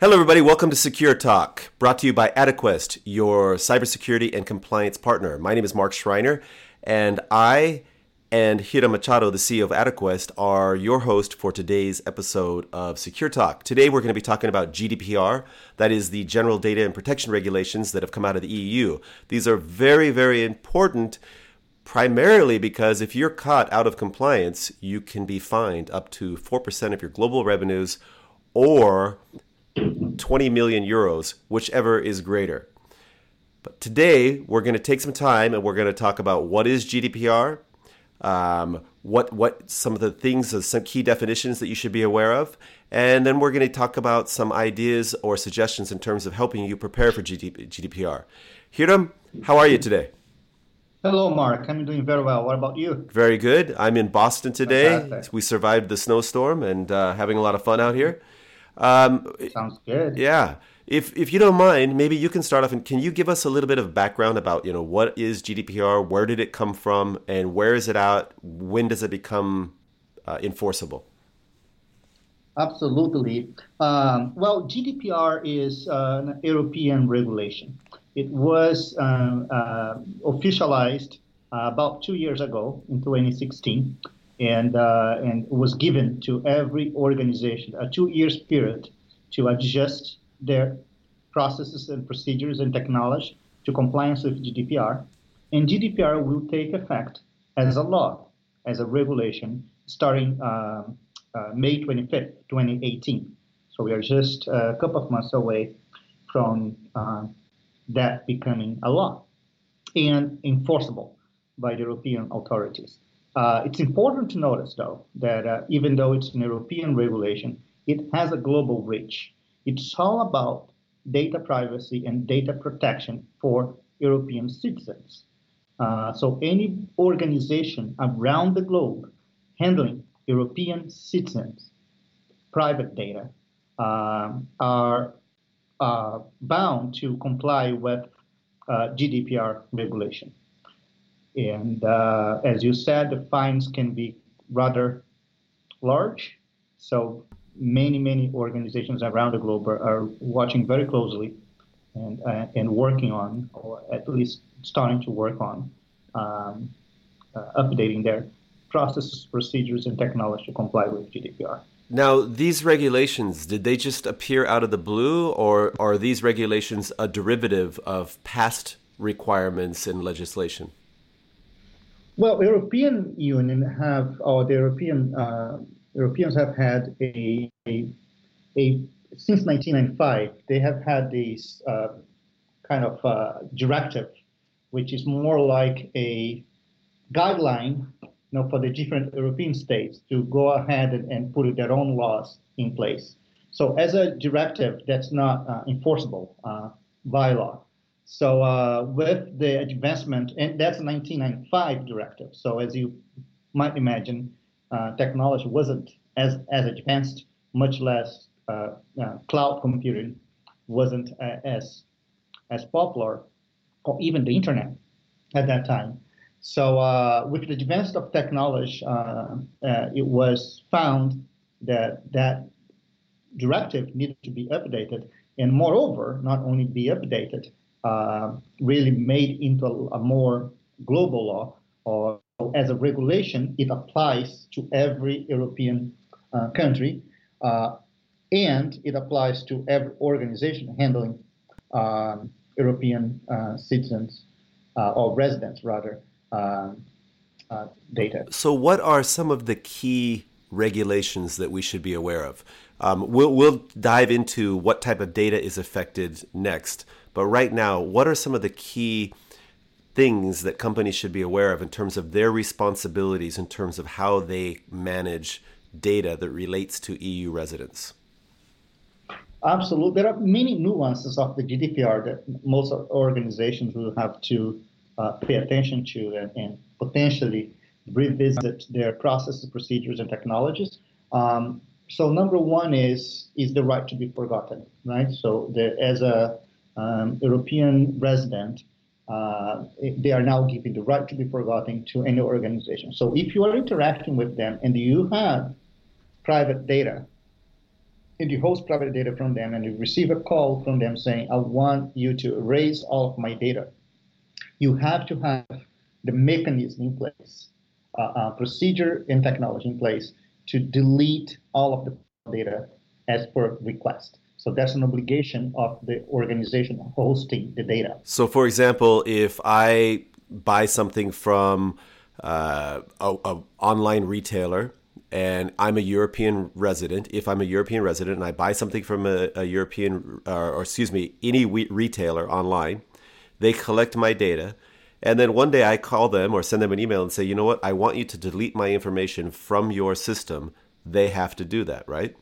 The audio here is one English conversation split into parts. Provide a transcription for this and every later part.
Hello, everybody. Welcome to Secure Talk, brought to you by Adequest, your cybersecurity and compliance partner. My name is Mark Schreiner, and I and Hiram Machado, the CEO of Adequest, are your host for today's episode of Secure Talk. Today, we're going to be talking about GDPR, that is the General Data and Protection Regulations that have come out of the EU. These are very, very important primarily because if you're caught out of compliance, you can be fined up to 4% of your global revenues or 20 million euros, whichever is greater. But today we're going to take some time and we're going to talk about what is GDPR, um, what what some of the things, uh, some key definitions that you should be aware of, and then we're going to talk about some ideas or suggestions in terms of helping you prepare for GDPR. Hiram, how are you today? Hello, Mark. I'm doing very well. What about you? Very good. I'm in Boston today. Fantastic. We survived the snowstorm and uh, having a lot of fun out here. Um, Sounds good. Yeah. If, if you don't mind, maybe you can start off and can you give us a little bit of background about you know what is GDPR, where did it come from, and where is it at? When does it become uh, enforceable? Absolutely. Um, well, GDPR is uh, an European regulation. It was um, uh, officialized uh, about two years ago in 2016 and uh, and was given to every organization a two years period to adjust their processes and procedures and technology to compliance with GDPR. And GDPR will take effect as a law, as a regulation, starting uh, uh, May 25th, 2018. So we are just a couple of months away from uh, that becoming a law and enforceable by the European authorities. Uh, it's important to notice, though, that uh, even though it's an European regulation, it has a global reach. It's all about data privacy and data protection for European citizens. Uh, so any organization around the globe handling European citizens' private data um, are uh, bound to comply with uh, GDPR regulation. And uh, as you said, the fines can be rather large. So many, many organizations around the globe are, are watching very closely and, uh, and working on, or at least starting to work on, um, uh, updating their processes, procedures, and technology to comply with GDPR. Now, these regulations, did they just appear out of the blue, or are these regulations a derivative of past requirements in legislation? Well, European Union have, or the European uh, Europeans have had a, a, a, since 1995, they have had this uh, kind of uh, directive, which is more like a guideline, you know, for the different European states to go ahead and, and put their own laws in place. So, as a directive, that's not uh, enforceable uh, by law. So uh, with the advancement, and that's a 1995 directive. So as you might imagine, uh, technology wasn't as, as advanced, much less uh, uh cloud computing wasn't uh, as, as popular, or even the internet at that time. So uh, with the advance of technology, it was found that that directive needed to be updated, and moreover, not only be updated, uh, really made into a, a, more global law or as a regulation, it applies to every European uh, country uh, and it applies to every organization handling um, European uh, citizens or residents, rather, um, data. So, what are some of the key regulations that we should be aware of? Um, we'll, we'll dive into what type of data is affected next. But right now, what are some of the key things that companies should be aware of in terms of their responsibilities in terms of how they manage data that relates to EU residents? Absolutely. There are many nuances of the GDPR that most organizations will have to uh, pay attention to and, and, potentially revisit their processes, procedures, and technologies. Um, so number one is is the right to be forgotten, right? So the, as a um, European resident, uh, they are now giving the right to be forgotten to any organization. So if you are interacting with them and you have private data, and you host private data from them, and you receive a call from them saying, "I want you to erase all of my data," you have to have the mechanism in place, uh, uh, procedure and technology in place to delete all of the data as per request. So that's an obligation of the organization hosting the data. So, for example, if I buy something from uh, a, online retailer and I'm a European resident, if I'm a European resident and I buy something from a, a European, or, or, excuse me, any retailer online, they collect my data. And then one day I call them or send them an email and say, you know what, I want you to delete my information from your system. They have to do that, right?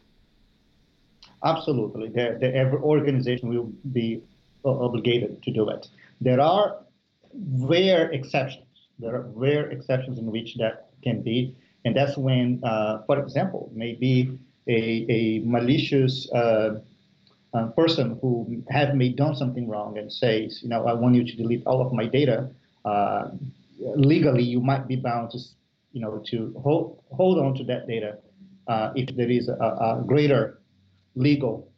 Absolutely. Every organization will be obligated to do it. There are rare exceptions. There are rare exceptions in which that can be. And that's when, uh, for example, maybe a, a malicious uh, uh, person who have may done something wrong and says, you know, I want you to delete all of my data. Uh, legally, you might be bound to, you know, to hold hold on to that data uh, if there is a, a greater legal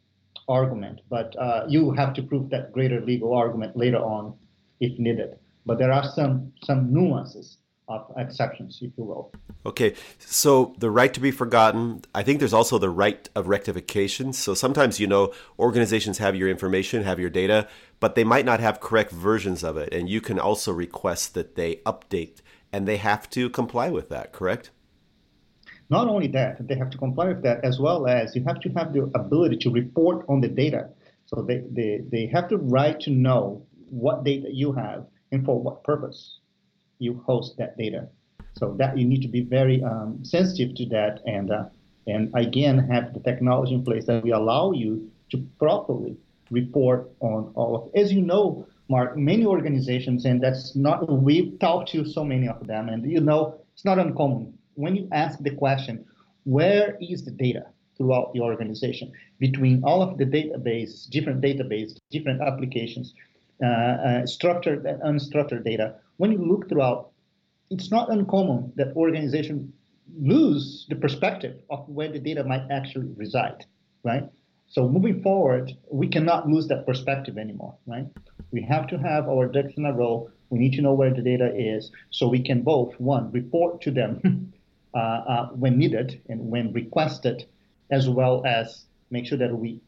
argument, but uh, you have to prove that greater legal argument later on if needed. But there are some some nuances of exceptions, if you will. Okay, so the right to be forgotten. I think there's also the right of rectification. So sometimes, you know, organizations have your information, have your data, but they might not have correct versions of it, and you can also request that they update, and they have to comply with that. Correct? Not only that, they have to comply with that, as well as you have to have the ability to report on the data. So they, they, they have the right to know what data you have and for what purpose you host that data. So that you need to be very um, sensitive to that, and uh, and again have the technology in place that will allow you to properly report on all of. As you know, Mark, many organizations, and that's not we've talked to so many of them, and you know it's not uncommon when you ask the question, where is the data throughout the organization between all of the databases, different databases, different applications, uh, uh, structured and unstructured data, when you look throughout, it's not uncommon that organizations lose the perspective of where the data might actually reside, right? So moving forward, we cannot lose that perspective anymore, right? We have to have our ducks in a row. We need to know where the data is so we can both, one, report to them Uh, uh, when needed and when requested, as well as make sure that we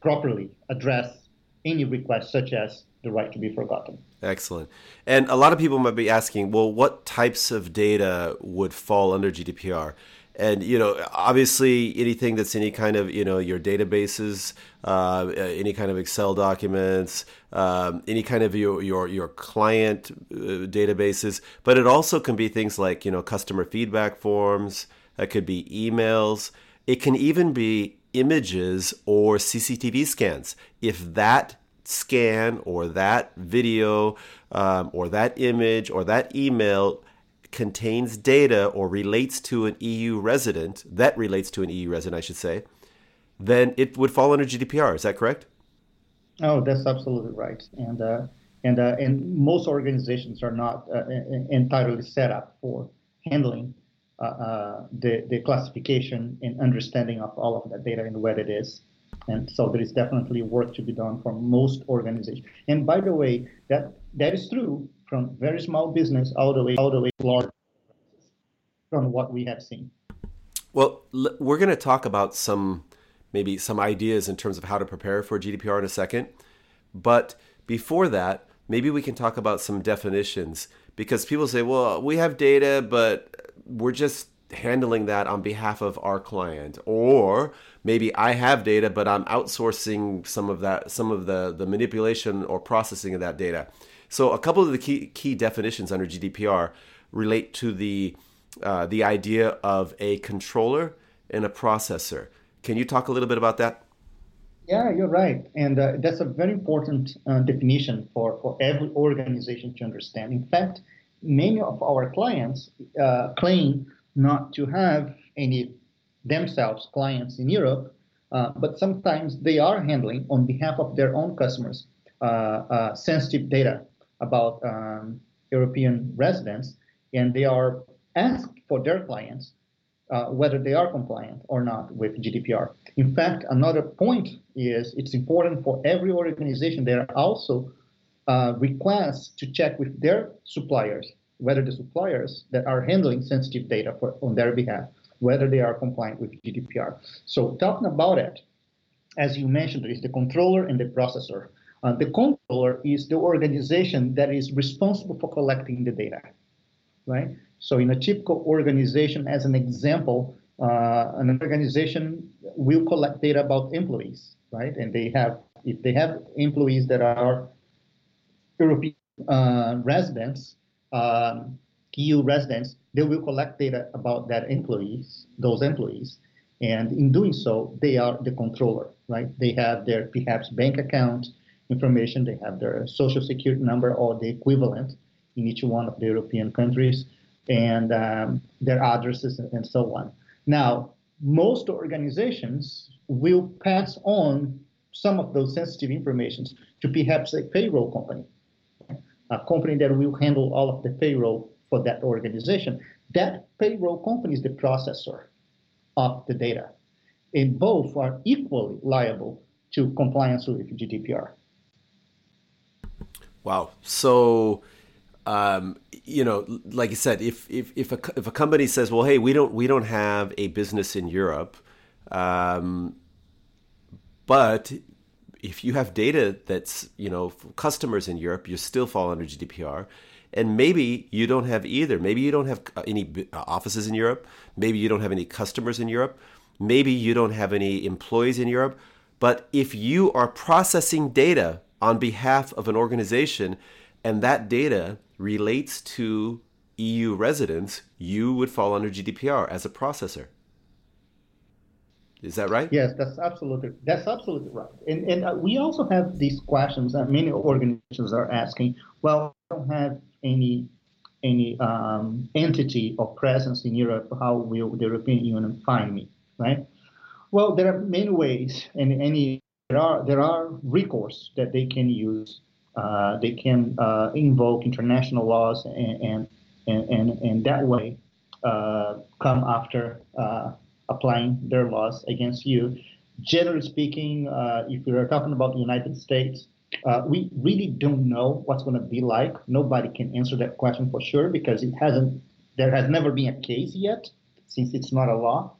properly address any request such as the right to be forgotten. Excellent. And a lot of people might be asking, well, what types of data would fall under GDPR? And you know obviously anything that's any kind of you know your databases uh, any kind of excel documents um, any kind of your your, your client uh, databases. But it also can be things like you know customer feedback forms. It could be emails. It can even be images or cctv scans. If that scan or that video um, or that image or that email contains data or relates to an EU resident, that relates to an EU resident, I should say, then it would fall under GDPR. Is that correct? Oh, that's absolutely right. And uh, and uh, and most organizations are not uh, entirely set up for handling uh, uh, the the classification and understanding of all of that data and where it is. And so there is definitely work to be done for most organizations. And by the way, that that is true from very small business all the way all the way to large from what we have seen. Well, we're going to talk about some maybe some ideas in terms of how to prepare for GDPR in a second, but before that, maybe we can talk about some definitions because people say, "Well, we have data, but we're just handling that on behalf of our client. Or maybe i have data but i'm outsourcing some of that some of the the manipulation or processing of that data so a couple of the key key definitions under GDPR relate to the uh, the idea of a controller and a processor. Can you talk a little bit about that? Yeah, you're right. And uh, that's a very important uh, definition for, for every organization to understand. In fact, many of our clients uh, claim not to have any themselves clients in Europe, uh, but sometimes they are handling on behalf of their own customers uh, sensitive data about um, European residents, and they are asked for their clients uh, whether they are compliant or not with GDPR. In fact, another point is it's important for every organization. There are also uh, requests to check with their suppliers whether the suppliers that are handling sensitive data for, on their behalf, whether they are compliant with GDPR. So talking about it, as you mentioned, is the controller and the processor. Uh, the controller is the organization that is responsible for collecting the data, right? So in a typical organization, as an example, uh, an organization will collect data about employees, right? And they have, if they have employees that are European uh, residents, um, EU residents, they will collect data about that employees, those employees, and in doing so, they are the controller, right? They have their perhaps bank account information, they have their social security number or the equivalent in each one of the European countries, and um, their addresses and so on. Now, most organizations will pass on some of those sensitive informations to perhaps a payroll company, a company that will handle all of the payroll for that organization. That payroll company is the processor of the data. And both are equally liable to compliance with GDPR. Wow. So, um, you know, like you said, if if if a, if a company says, "Well, hey, we don't we don't have a business in Europe," um, but if you have data that's you know customers in Europe, you still fall under GDPR. And maybe you don't have either. Maybe you don't have uh, any uh, offices in Europe. Maybe you don't have any customers in Europe. Maybe you don't have any employees in Europe. But if you are processing data on behalf of an organization and that data relates to EU residents, you would fall under GDPR as a processor. Is that right? Yes, that's absolutely that's absolutely right. And and uh, we also have these questions that many organizations are asking. Well, I don't have any any um, entity or presence in Europe. How will the European Union find me? Right. Well, there are many ways, and any there are there are recourse that they can use. Uh, they can uh, invoke international laws and and and, and, that way uh, come after uh, applying their laws against you. Generally speaking, uh, if we are talking about the United States, uh, we really don't know what's going to be like. Nobody can answer that question for sure because it hasn't. There has never been a case yet, since it's not a law.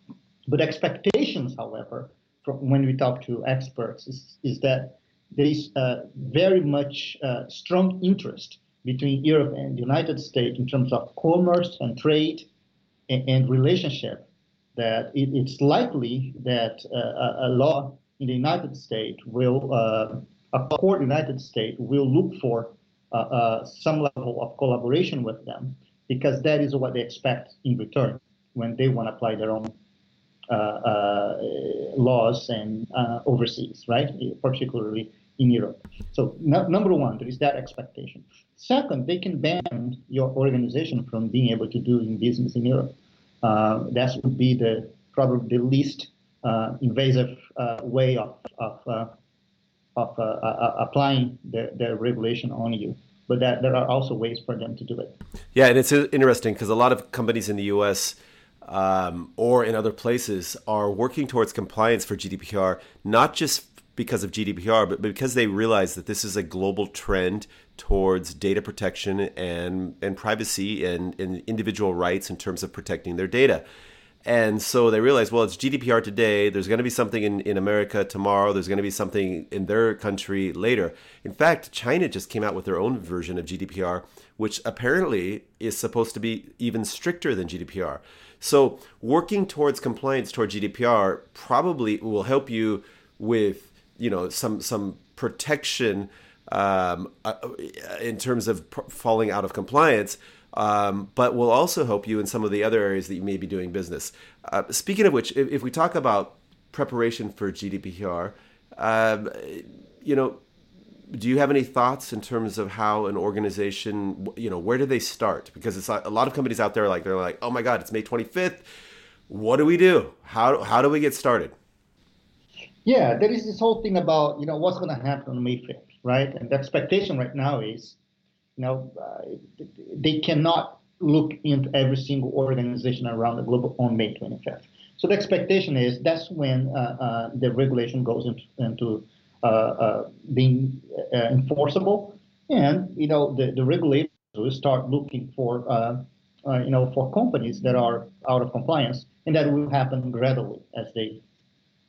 But expectations, however, when we talk to experts, is, is that there is uh, very much uh, strong interest between Europe and the United States in terms of commerce and trade and, and relationship that it, it's likely that uh, a, law in the United States will, uh, a court in the United States will look for uh, uh, some level of collaboration with them because that is what they expect in return when they want to apply their own laws and overseas, right? Particularly in Europe. So number one, there is that expectation. Second, they can ban your organization from being able to do business in Europe uh, that would be the probably the least uh, invasive uh, way of of, uh, of uh, uh, applying the, the regulation on you. But that there are also ways for them to do it. Yeah, and it's interesting because a lot of companies in the U.S. Um, or in other places are working towards compliance for GDPR, not just because of GDPR, but because they realize that this is a global trend towards data protection and, and privacy and, and individual rights in terms of protecting their data. And so they realize, well, it's GDPR today. There's going to be something in, in America tomorrow. There's going to be something in their country later. In fact, China just came out with their own version of GDPR, which apparently is supposed to be even stricter than GDPR. So working towards compliance toward GDPR probably will help you with you know some some protection um, uh, in terms of falling out of compliance, um, but will also help you in some of the other areas that you may be doing business. Uh, speaking of which, if, if, we talk about preparation for GDPR, Um, you know, do you have any thoughts in terms of how an organization, you know, where do they start? Because it's a lot of companies out there like they're like, oh my God, it's May 25th. What do we do? How how do we get started? Yeah, there is this whole thing about you know what's going to happen on May 5th, right? And the expectation right now is, you know, uh, they cannot look into every single organization around the globe on May 25th. So the expectation is that's when uh, uh, the regulation goes into, into uh, uh, being enforceable, and you know the, the regulators will start looking for you know for companies that are out of compliance, and that will happen gradually as they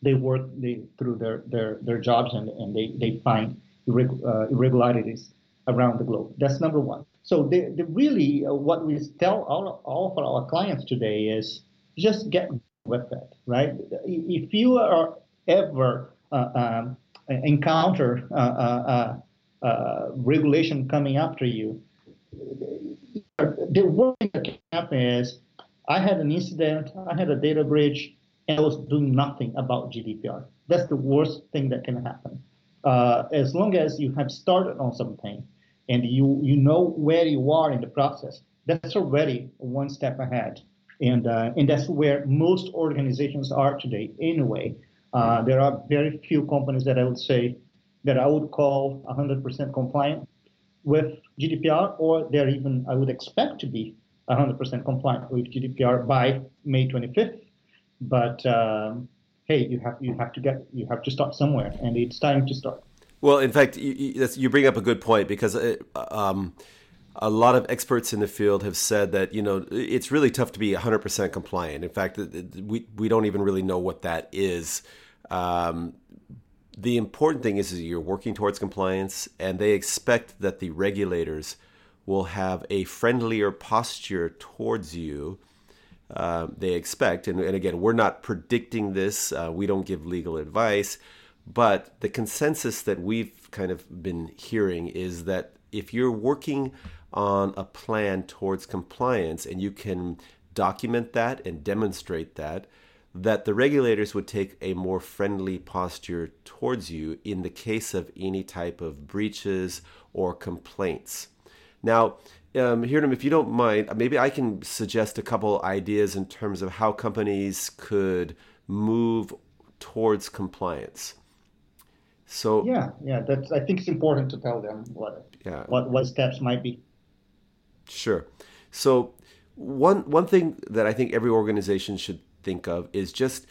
they work they, through their, their, their jobs and, and they, they find irregularities around the globe. That's number one. So the, the really uh, what we tell all, all of our clients today is just get with it, right? If you are ever uh, um, encounter uh, uh, uh, regulation coming after you, the worst thing that can happen is I had an incident, I had a data breach, and I was doing nothing about GDPR. That's the worst thing that can happen. Uh, as long as you have started on something and you you know where you are in the process, that's already one step ahead. And uh, and that's where most organizations are today anyway. Uh, there are very few companies that I would say that I would call 100% compliant with GDPR, or they're even, I would expect to be 100% compliant with GDPR by May 25th. But um, hey, you have you have to get you have to start somewhere, and it's time to start. Well, in fact, you, you bring up a good point because it, um, a lot of experts in the field have said that you know it's really tough to be 100% compliant. In fact, we we don't even really know what that is. Um, the important thing is, is you're working towards compliance, and they expect that the regulators will have a friendlier posture towards you. Uh, they expect, and, and, again, we're not predicting this. Uh, we don't give legal advice, but the consensus that we've kind of been hearing is that if you're working on a plan towards compliance and you can document that and demonstrate that, that the regulators would take a more friendly posture towards you in the case of any type of breaches or complaints. Now, um, if you don't mind, maybe I can suggest a couple ideas in terms of how companies could move towards compliance. So yeah, yeah, that's. I think it's important to tell them what yeah. what what steps might be. Sure. So one one thing that I think every organization should think of is just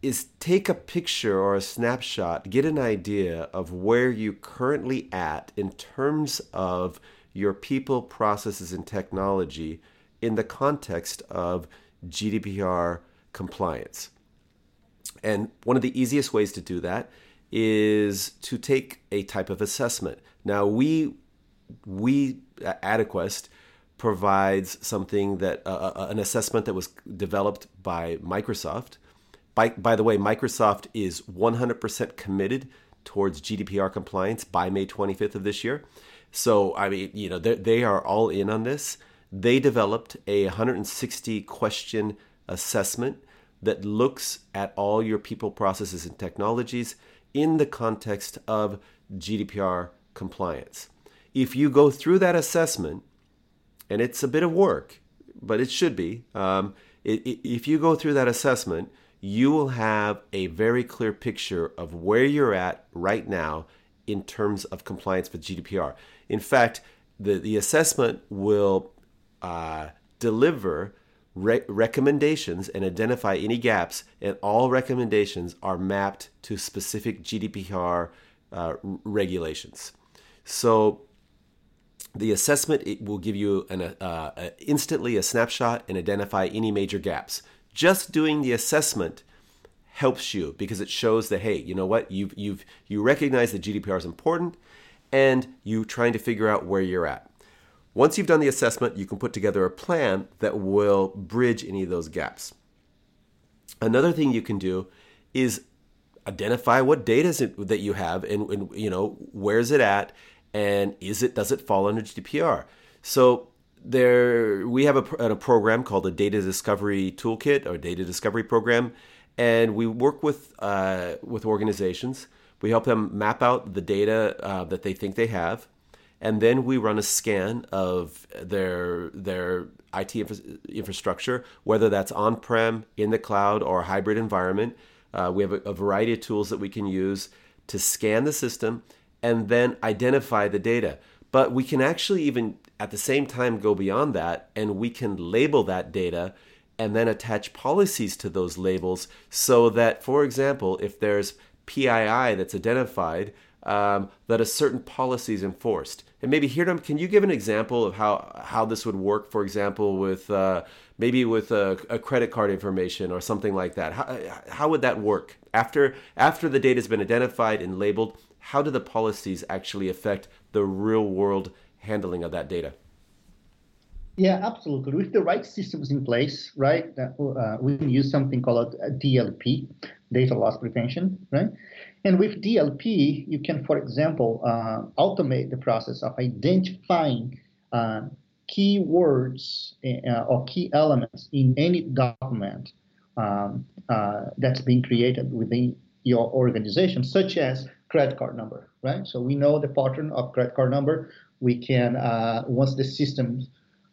is take a picture or a snapshot, get an idea of where you currently at in terms of your people, processes, and technology in the context of GDPR compliance. And one of the easiest ways to do that is to take a type of assessment. Now we we at Adequest provides something that uh, uh, an assessment that was developed by Microsoft. By, by the way, Microsoft is 100% committed towards GDPR compliance by May 25th of this year. So, I mean, you know, they are all in on this. They developed a 160 question assessment that looks at all your people, processes, and technologies in the context of GDPR compliance. If you go through that assessment, and it's a bit of work, but it should be. Um, it, it, if you go through that assessment, you will have a very clear picture of where you're at right now in terms of compliance with GDPR. In fact, the, the assessment will uh, deliver re- recommendations and identify any gaps, and all recommendations are mapped to specific GDPR uh, regulations. So the assessment it will give you an uh, uh, instantly a snapshot and identify any major gaps. Just doing the assessment helps you because it shows that hey, you know what you've you've you recognize that GDPR is important, and you trying to figure out where you're at. Once you've done the assessment, you can put together a plan that will bridge any of those gaps. Another thing you can do is identify what data that you have and, and you know where's it at and is it does it fall under GDPR? So there we have a, a program called the Data Discovery Toolkit or Data Discovery Program, and we work with uh, with organizations We help them map out the data uh, that they think they have, and then we run a scan of their their IT infra- infrastructure, whether that's on-prem, in the cloud, or hybrid environment. Uh, we have a, a variety of tools that we can use to scan the system and then identify the data. But we can actually even at the same time go beyond that and we can label that data and then attach policies to those labels so that, for example, if there's PII that's identified, um, that a certain policy is enforced. And maybe Hiram, can you give an example of how how this would work? For example, with uh, maybe with a, a, credit card information or something like that. How, how would that work after after the data has been identified and labeled? How do the policies actually affect the real world handling of that data? Yeah, absolutely. With the right systems in place, right, uh, we can use something called DLP, data loss prevention, right? And with DLP, you can, for example, uh, automate the process of identifying uh, keywords uh, or key elements in any document um, uh, that's being created within your organization, such as credit card number, right? So we know the pattern of credit card number. We can, uh, once the system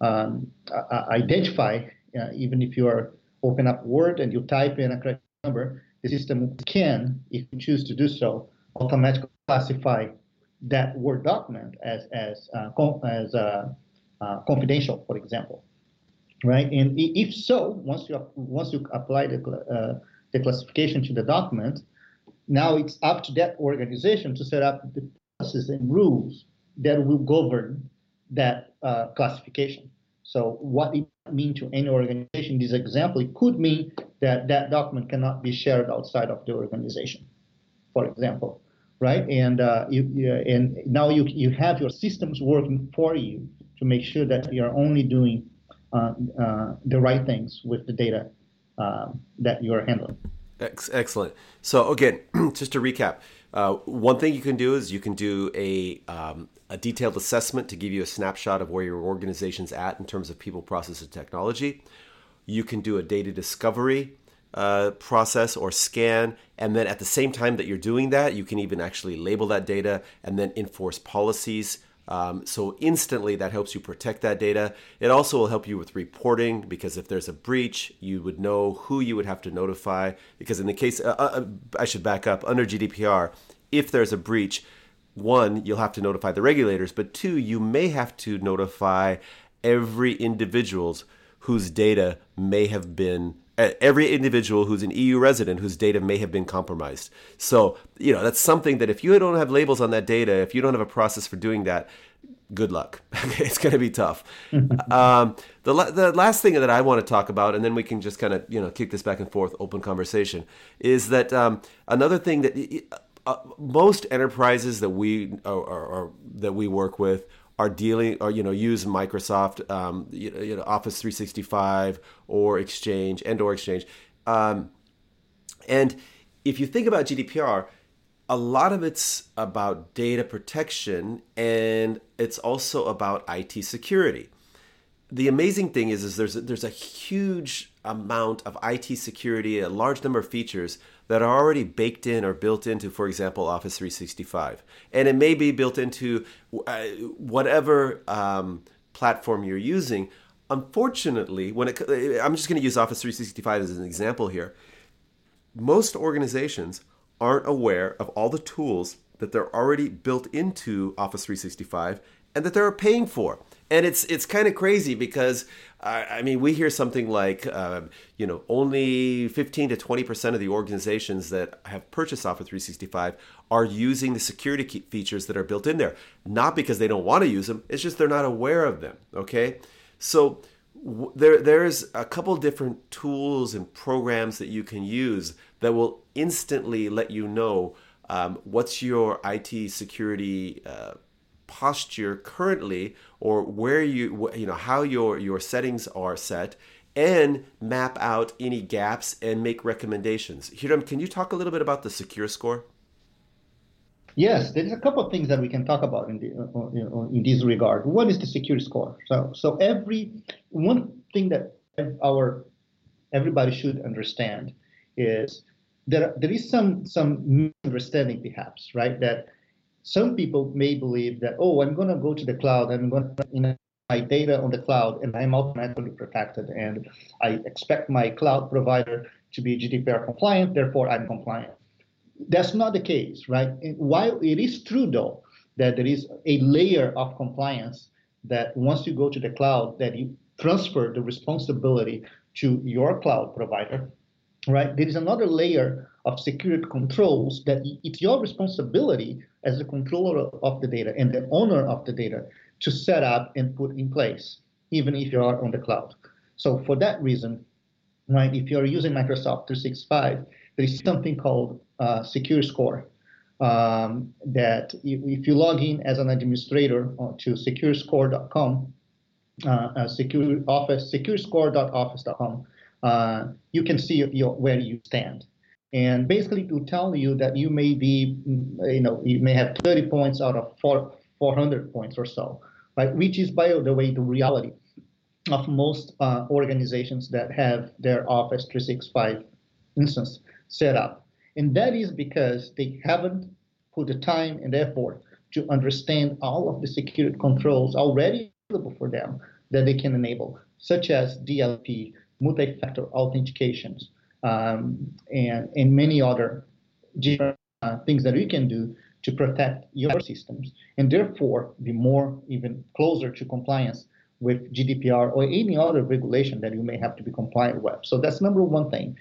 um, identify, uh, even if you are open up Word and you type in a credit number, the system can, if you choose to do so, automatically classify that Word document as as uh, as uh, uh, confidential, for example, right? And if so, once you once you apply the uh, the classification to the document, now it's up to that organization to set up the processes and rules that will govern that uh, classification. So what it mean to any organization this example, it could mean that that document cannot be shared outside of the organization, for example, right? And uh, you, you, and now you you have your systems working for you to make sure that you're only doing uh, uh, the right things with the data um, that you are handling. Excellent. So again, just to recap, uh, one thing you can do is you can do a um, a detailed assessment to give you a snapshot of where your organization's at in terms of people, process, and technology. You can do a data discovery uh, process or scan, and then at the same time that you're doing that, you can even actually label that data and then enforce policies um, so instantly that helps you protect that data. It also will help you with reporting because if there's a breach, you would know who you would have to notify. Because in the case, uh, uh, I should back up under GDPR, if there's a breach, one, you'll have to notify the regulators, but two, you may have to notify every individual's whose data may have been every individual who's an EU resident whose data may have been compromised. So, you know, that's something that if you don't have labels on that data, if you don't have a process for doing that, good luck. it's going to be tough. um, the, the last thing that I want to talk about, and then we can just kind of, you know, kick this back and forth, open conversation, is that um, another thing that uh, most enterprises that we or that we work with are dealing or you know use Microsoft um, you, know, you know, Office 365 or Exchange and or Exchange, um, and if you think about GDPR, a lot of it's about data protection and it's also about IT security. The amazing thing is, is there's a, there's a huge amount of IT security, a large number of features that are already baked in or built into, for example, Office 365. And it may be built into uh, whatever um, platform you're using. Unfortunately, when it, I'm just going to use Office 365 as an example here. Most organizations aren't aware of all the tools that they're already built into Office 365 and that they're paying for and it's it's kind of crazy because I mean we hear something like uh, you know only 15 to 20 percent of the organizations that have purchased Office 365 are using the security features that are built in there. Not because they don't want to use them; it's just they're not aware of them. Okay, so w- there there's a couple different tools and programs that you can use that will instantly let you know um, what's your IT security. Uh, posture currently or where you you know how your your settings are set and map out any gaps and make recommendations. Hiram, can you talk a little bit about the secure score? Yes, there's a couple of things that we can talk about in, the, uh, uh in this regard. One is the secure score. So, so every one thing that our everybody should understand is there there is some some misunderstanding perhaps, right? That some people may believe that oh, I'm going to go to the cloud, I'm going to you know, my data on the cloud, and I'm automatically protected, and I expect my cloud provider to be GDPR compliant, therefore I'm compliant. That's not the case, right? And while it is true though that there is a layer of compliance that once you go to the cloud, that you transfer the responsibility to your cloud provider, right? There is another layer of security controls that it's your responsibility as the controller of the data and the owner of the data to set up and put in place, even if you are on the cloud. So for that reason, right, if you're using Microsoft 365, there is something called uh, Secure Score. Um, that if you log in as an administrator to securescore.com, uh, uh, secure office securescore.office.com, uh, you can see your, where you stand. And basically, to tell you that you may be, you know, you may have 30 points out of four, 400 points or so, right? Which is, by the way, the reality of most uh, organizations that have their Office 365 instance set up. And that is because they haven't put the time and effort to understand all of the security controls already available for them that they can enable, such as DLP, multi-factor authentications, um, and, and many other uh, things that we can do to protect your systems, and therefore be more even closer to compliance with GDPR or any other regulation that you may have to be compliant with. So that's number one thing.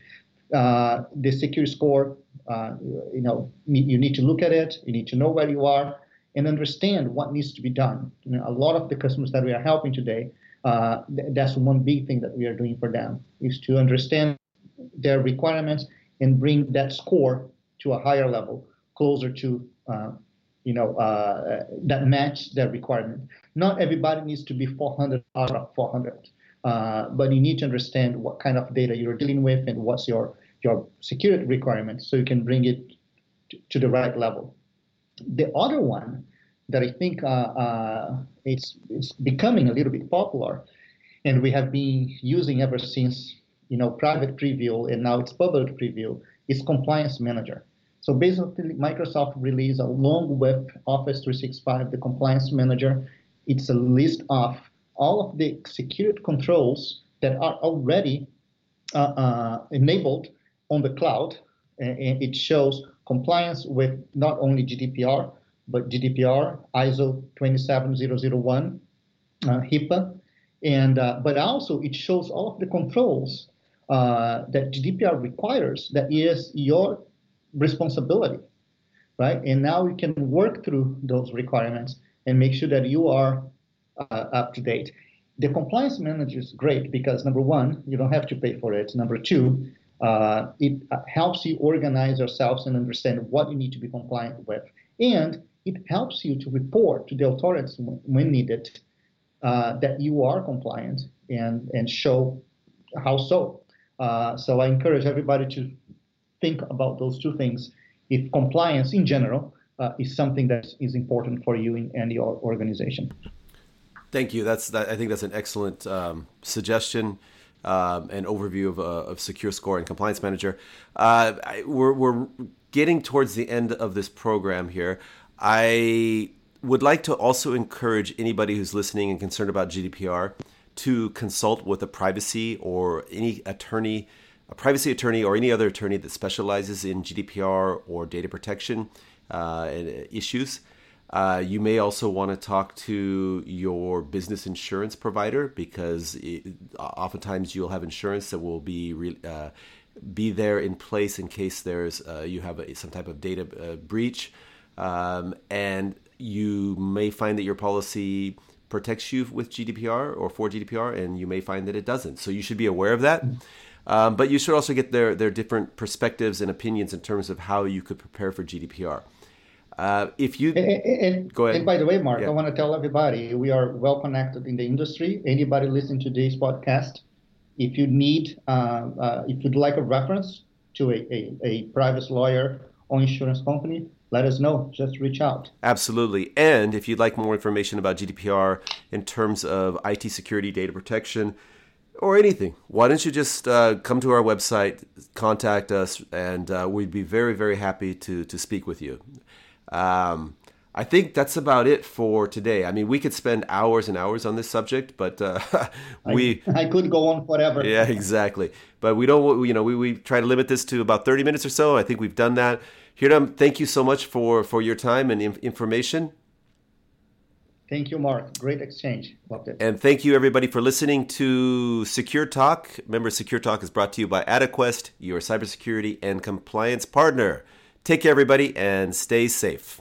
Uh, the secure score, uh, you know, you need to look at it. You need to know where you are and understand what needs to be done. You know, a lot of the customers that we are helping today uh, th- that's one big thing that we are doing for them is to understand their requirements and bring that score to a higher level, closer to uh, you know uh, that match their requirement. Not everybody needs to be 400 out of 400, uh, but you need to understand what kind of data you're dealing with and what's your your security requirements, so you can bring it to, the right level. The other one that I think uh, uh, it's, it's becoming a little bit popular, and we have been using ever since you know private preview and now it's public preview is Compliance Manager. So basically, Microsoft released along with Office 365 the Compliance Manager. It's a list of all of the security controls that are already uh, uh, enabled on the cloud, and it shows compliance with not only GDPR but GDPR, ISO 27001, uh, HIPAA, and uh, but also it shows all of the controls uh, that GDPR requires. That is your responsibility, right? And now we can work through those requirements and make sure that you are uh, up to date. The compliance manager is great because number one, you don't have to pay for it. Number two, uh, it uh, helps you organize yourselves and understand what you need to be compliant with. And it helps you to report to the authorities when needed uh, that you are compliant and, and show how so. Uh, so I encourage everybody to think about those two things. If compliance in general uh, is something that is important for you in, and your organization. Thank you. That's that, I think that's an excellent um, suggestion. Um, and overview of, uh, of Secure Score and Compliance Manager. Uh, I, we're, we're getting towards the end of this program here. I would like to also encourage anybody who's listening and concerned about GDPR to consult with a privacy or any attorney, a privacy attorney or any other attorney that specializes in GDPR or data protection uh, issues. Uh, you may also want to talk to your business insurance provider because it, oftentimes you'll have insurance that will be re, uh, be there in place in case there's uh, you have a, some type of data uh, breach um, and you may find that your policy protects you with GDPR or for GDPR, and you may find that it doesn't. So you should be aware of that. Um, but you should also get their, their different perspectives and opinions in terms of how you could prepare for GDPR. Uh, if you and, and, go ahead. And by the way, Mark, yeah. I want to tell everybody we are well connected in the industry. Anybody listening to this podcast, if you need, uh, uh, if you'd like a reference to a, a, a private lawyer or insurance company, let us know. Just reach out. Absolutely. And if you'd like more information about GDPR in terms of IT security, data protection, or anything, why don't you just uh, come to our website, contact us, and uh, we'd be very, very happy to, to speak with you. Um, I think that's about it for today. I mean, we could spend hours and hours on this subject, but uh, we I, I, could go on forever. Yeah, exactly. But we don't. You know, we, we try to limit this to about thirty minutes or so. I think we've done that. Hiram, thank you so much for for your time and information. Thank you, Mark. Great exchange. Loved it. And thank you, everybody, for listening to Secure Talk. Remember, Secure Talk is brought to you by Adequest, your cybersecurity and compliance partner. Take care, everybody, and stay safe.